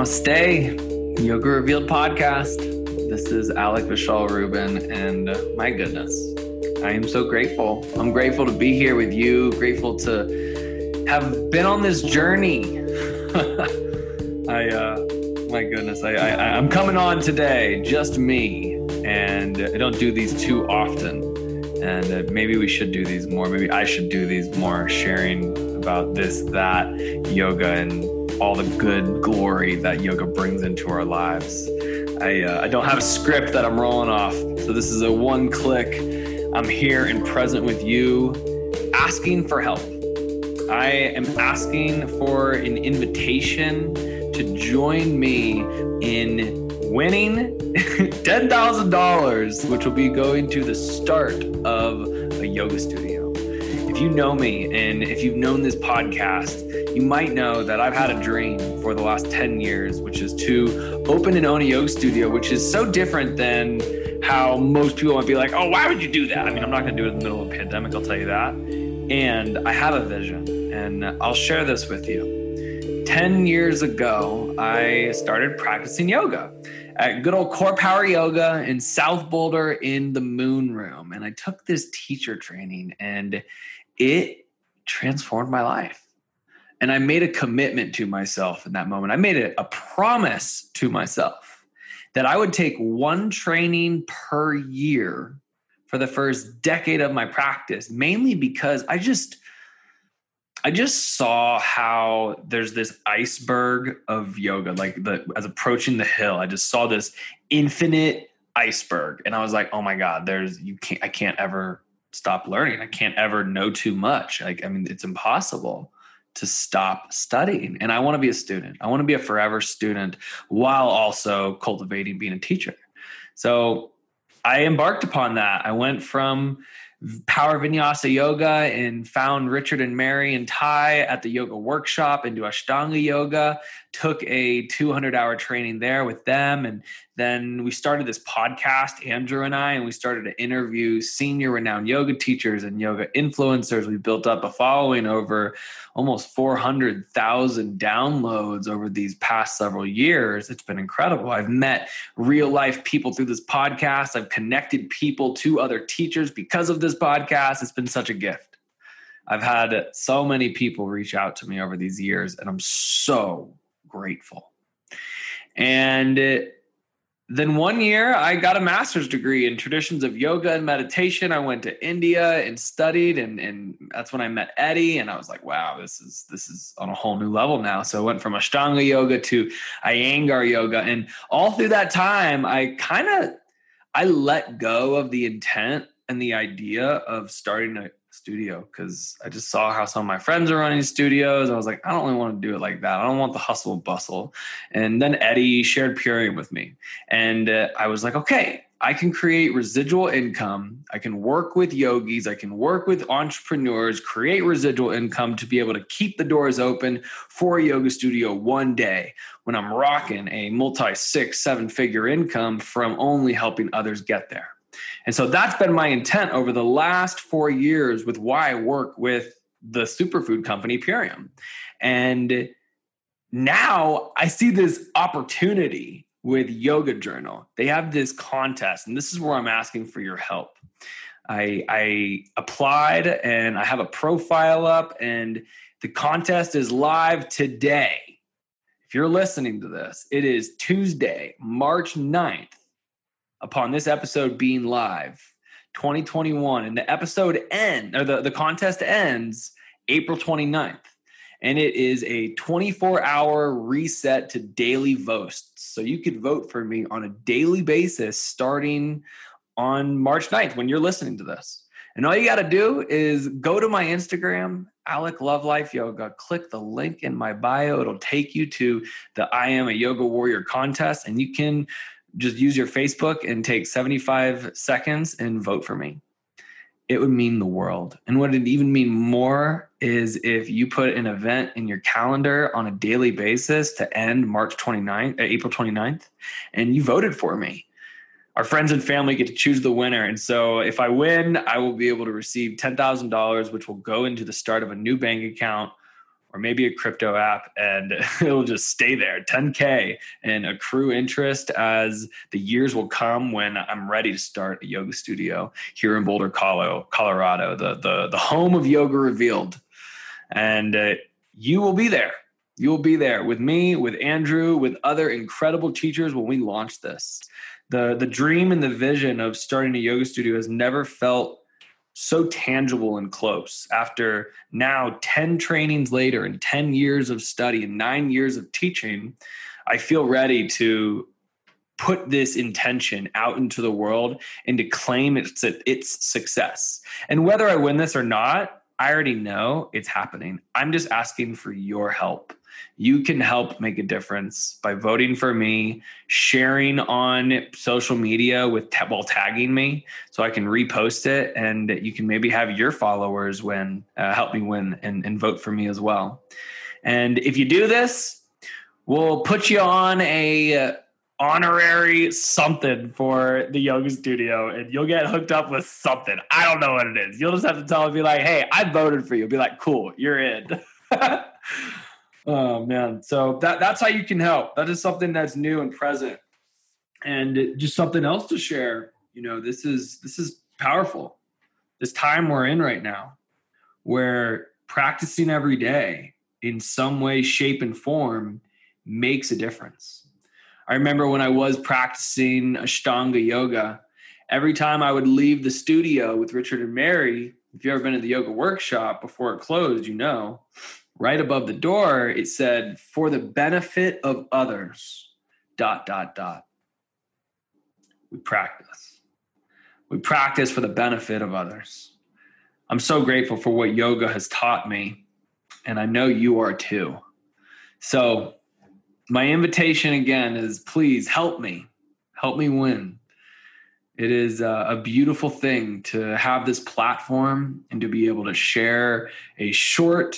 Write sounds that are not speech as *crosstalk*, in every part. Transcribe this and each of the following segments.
Namaste, Yoga Revealed podcast. This is Alec Vishal Rubin, and my goodness, I am so grateful. I'm grateful to be here with you, grateful to have been on this journey. *laughs* I, uh, my goodness, I, I, I'm coming on today, just me, and I don't do these too often. And uh, maybe we should do these more. Maybe I should do these more, sharing about this, that, yoga, and all the good glory that yoga brings into our lives. I, uh, I don't have a script that I'm rolling off. So this is a one click. I'm here and present with you, asking for help. I am asking for an invitation to join me in winning *laughs* $10,000, which will be going to the start of a yoga studio. If you know me and if you've known this podcast, you might know that I've had a dream for the last 10 years, which is to open and own a yoga studio, which is so different than how most people might be like, oh, why would you do that? I mean, I'm not going to do it in the middle of a pandemic, I'll tell you that. And I have a vision, and I'll share this with you. 10 years ago, I started practicing yoga at good old Core Power Yoga in South Boulder in the Moon Room. And I took this teacher training, and it transformed my life. And I made a commitment to myself in that moment. I made it a promise to myself that I would take one training per year for the first decade of my practice, mainly because I just I just saw how there's this iceberg of yoga, like the as approaching the hill. I just saw this infinite iceberg, and I was like, "Oh my god, there's you can't I can't ever stop learning. I can't ever know too much. Like I mean, it's impossible to stop studying. And I want to be a student. I want to be a forever student while also cultivating being a teacher. So I embarked upon that. I went from Power Vinyasa Yoga and found Richard and Mary and Ty at the yoga workshop into Ashtanga Yoga. Took a 200 hour training there with them. And then we started this podcast, Andrew and I, and we started to interview senior renowned yoga teachers and yoga influencers. We built up a following over almost 400,000 downloads over these past several years. It's been incredible. I've met real life people through this podcast. I've connected people to other teachers because of this podcast. It's been such a gift. I've had so many people reach out to me over these years, and I'm so grateful. And uh, then one year I got a master's degree in traditions of yoga and meditation. I went to India and studied and and that's when I met Eddie and I was like, wow, this is this is on a whole new level now. So I went from Ashtanga yoga to Iyengar yoga and all through that time I kind of I let go of the intent and the idea of starting a, studio because I just saw how some of my friends are running studios. I was like, I don't really want to do it like that. I don't want the hustle and bustle. And then Eddie shared Purium with me. And uh, I was like, okay, I can create residual income. I can work with yogis. I can work with entrepreneurs, create residual income to be able to keep the doors open for a yoga studio one day when I'm rocking a multi six, seven figure income from only helping others get there. And so that's been my intent over the last four years with why I work with the superfood company Purium. And now I see this opportunity with Yoga Journal. They have this contest, and this is where I'm asking for your help. I, I applied and I have a profile up, and the contest is live today. If you're listening to this, it is Tuesday, March 9th, upon this episode being live, 2021. And the episode end or the, the contest ends April 29th and it is a 24 hour reset to daily votes. So you could vote for me on a daily basis starting on March 9th when you're listening to this. And all you got to do is go to my Instagram, Alec Love Life Yoga, click the link in my bio. It'll take you to the I Am a Yoga Warrior contest, and you can just use your Facebook and take 75 seconds and vote for me it would mean the world. And what it even mean more is if you put an event in your calendar on a daily basis to end March 29th, uh, April 29th, and you voted for me. Our friends and family get to choose the winner. And so if I win, I will be able to receive $10,000, which will go into the start of a new bank account or maybe a crypto app and *laughs* it'll just stay there. 10k and accrue interest as the years will come when i'm ready to start a yoga studio here in boulder colorado the the, the home of yoga revealed. And uh, you will be there. You will be there with me with andrew with other incredible teachers when we launch this. The the dream and the vision of starting a yoga studio has never felt so tangible and close. After now 10 trainings later and 10 years of study and nine years of teaching i feel ready to put this intention out into the world and to claim its its success. And whether i win this or not i already know it's happening. I'm just asking for your help you can help make a difference by voting for me, sharing on social media with while tagging me, so I can repost it, and you can maybe have your followers win, uh, help me win, and, and vote for me as well. And if you do this, we'll put you on a honorary something for the yoga studio and you'll get hooked up with something. I don't know what it is. You'll just have to tell them, be like, hey, I voted for you. Be like, cool, you're in. *laughs* Oh man. So that that's how you can help. That is something that's new and present. And just something else to share. You know, this is this is powerful. This time we're in right now where practicing every day in some way, shape, and form makes a difference. I remember when I was practicing Ashtanga yoga, every time I would leave the studio with Richard and Mary, if you've ever been to the yoga workshop before it closed, you know, right above the door, it said, for the benefit of others, dot, dot, dot. We practice. We practice for the benefit of others. I'm so grateful for what yoga has taught me, and I know you are too. So, my invitation again is please help me, help me win. It is a, beautiful thing to have this platform and to be able to share a short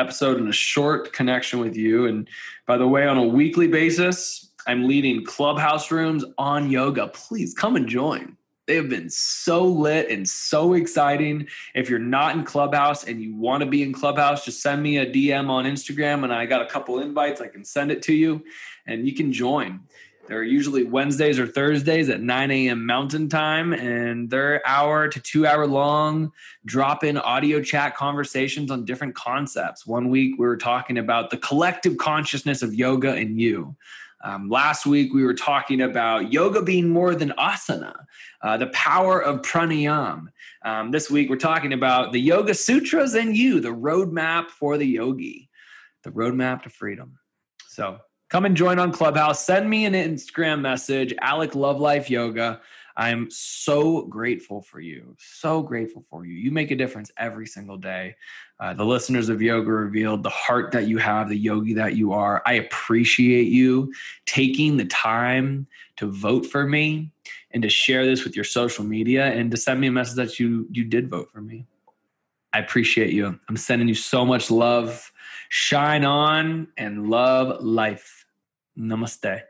episode and a short connection with you. And by the way, on a weekly basis, I'm leading clubhouse rooms on yoga. Please come and join. They have been so lit and so exciting. If you're not in Clubhouse and you want to be in Clubhouse, just send me a DM on Instagram and I got a couple invites. I can send it to you and you can join. They're usually Wednesdays or Thursdays at 9 a.m. Mountain Time, and they're hour to two hour long drop in audio chat conversations on different concepts. One week we were talking about the collective consciousness of yoga and you. Um, last week we were talking about yoga being more than asana, uh, the power of pranayam. Um, this week we're talking about the Yoga Sutras and you, the roadmap for the yogi, the roadmap to freedom. So Come and join on Clubhouse. Send me an Instagram message, Alec Love Life Yoga. I'm so grateful for you. So grateful for you. You make a difference every single day. Uh, the listeners of Yoga Revealed, the heart that you have, the yogi that you are, I appreciate you taking the time to vote for me and to share this with your social media and to send me a message that you you did vote for me. I appreciate you. I'm sending you so much love. Shine on and love life. Namaste.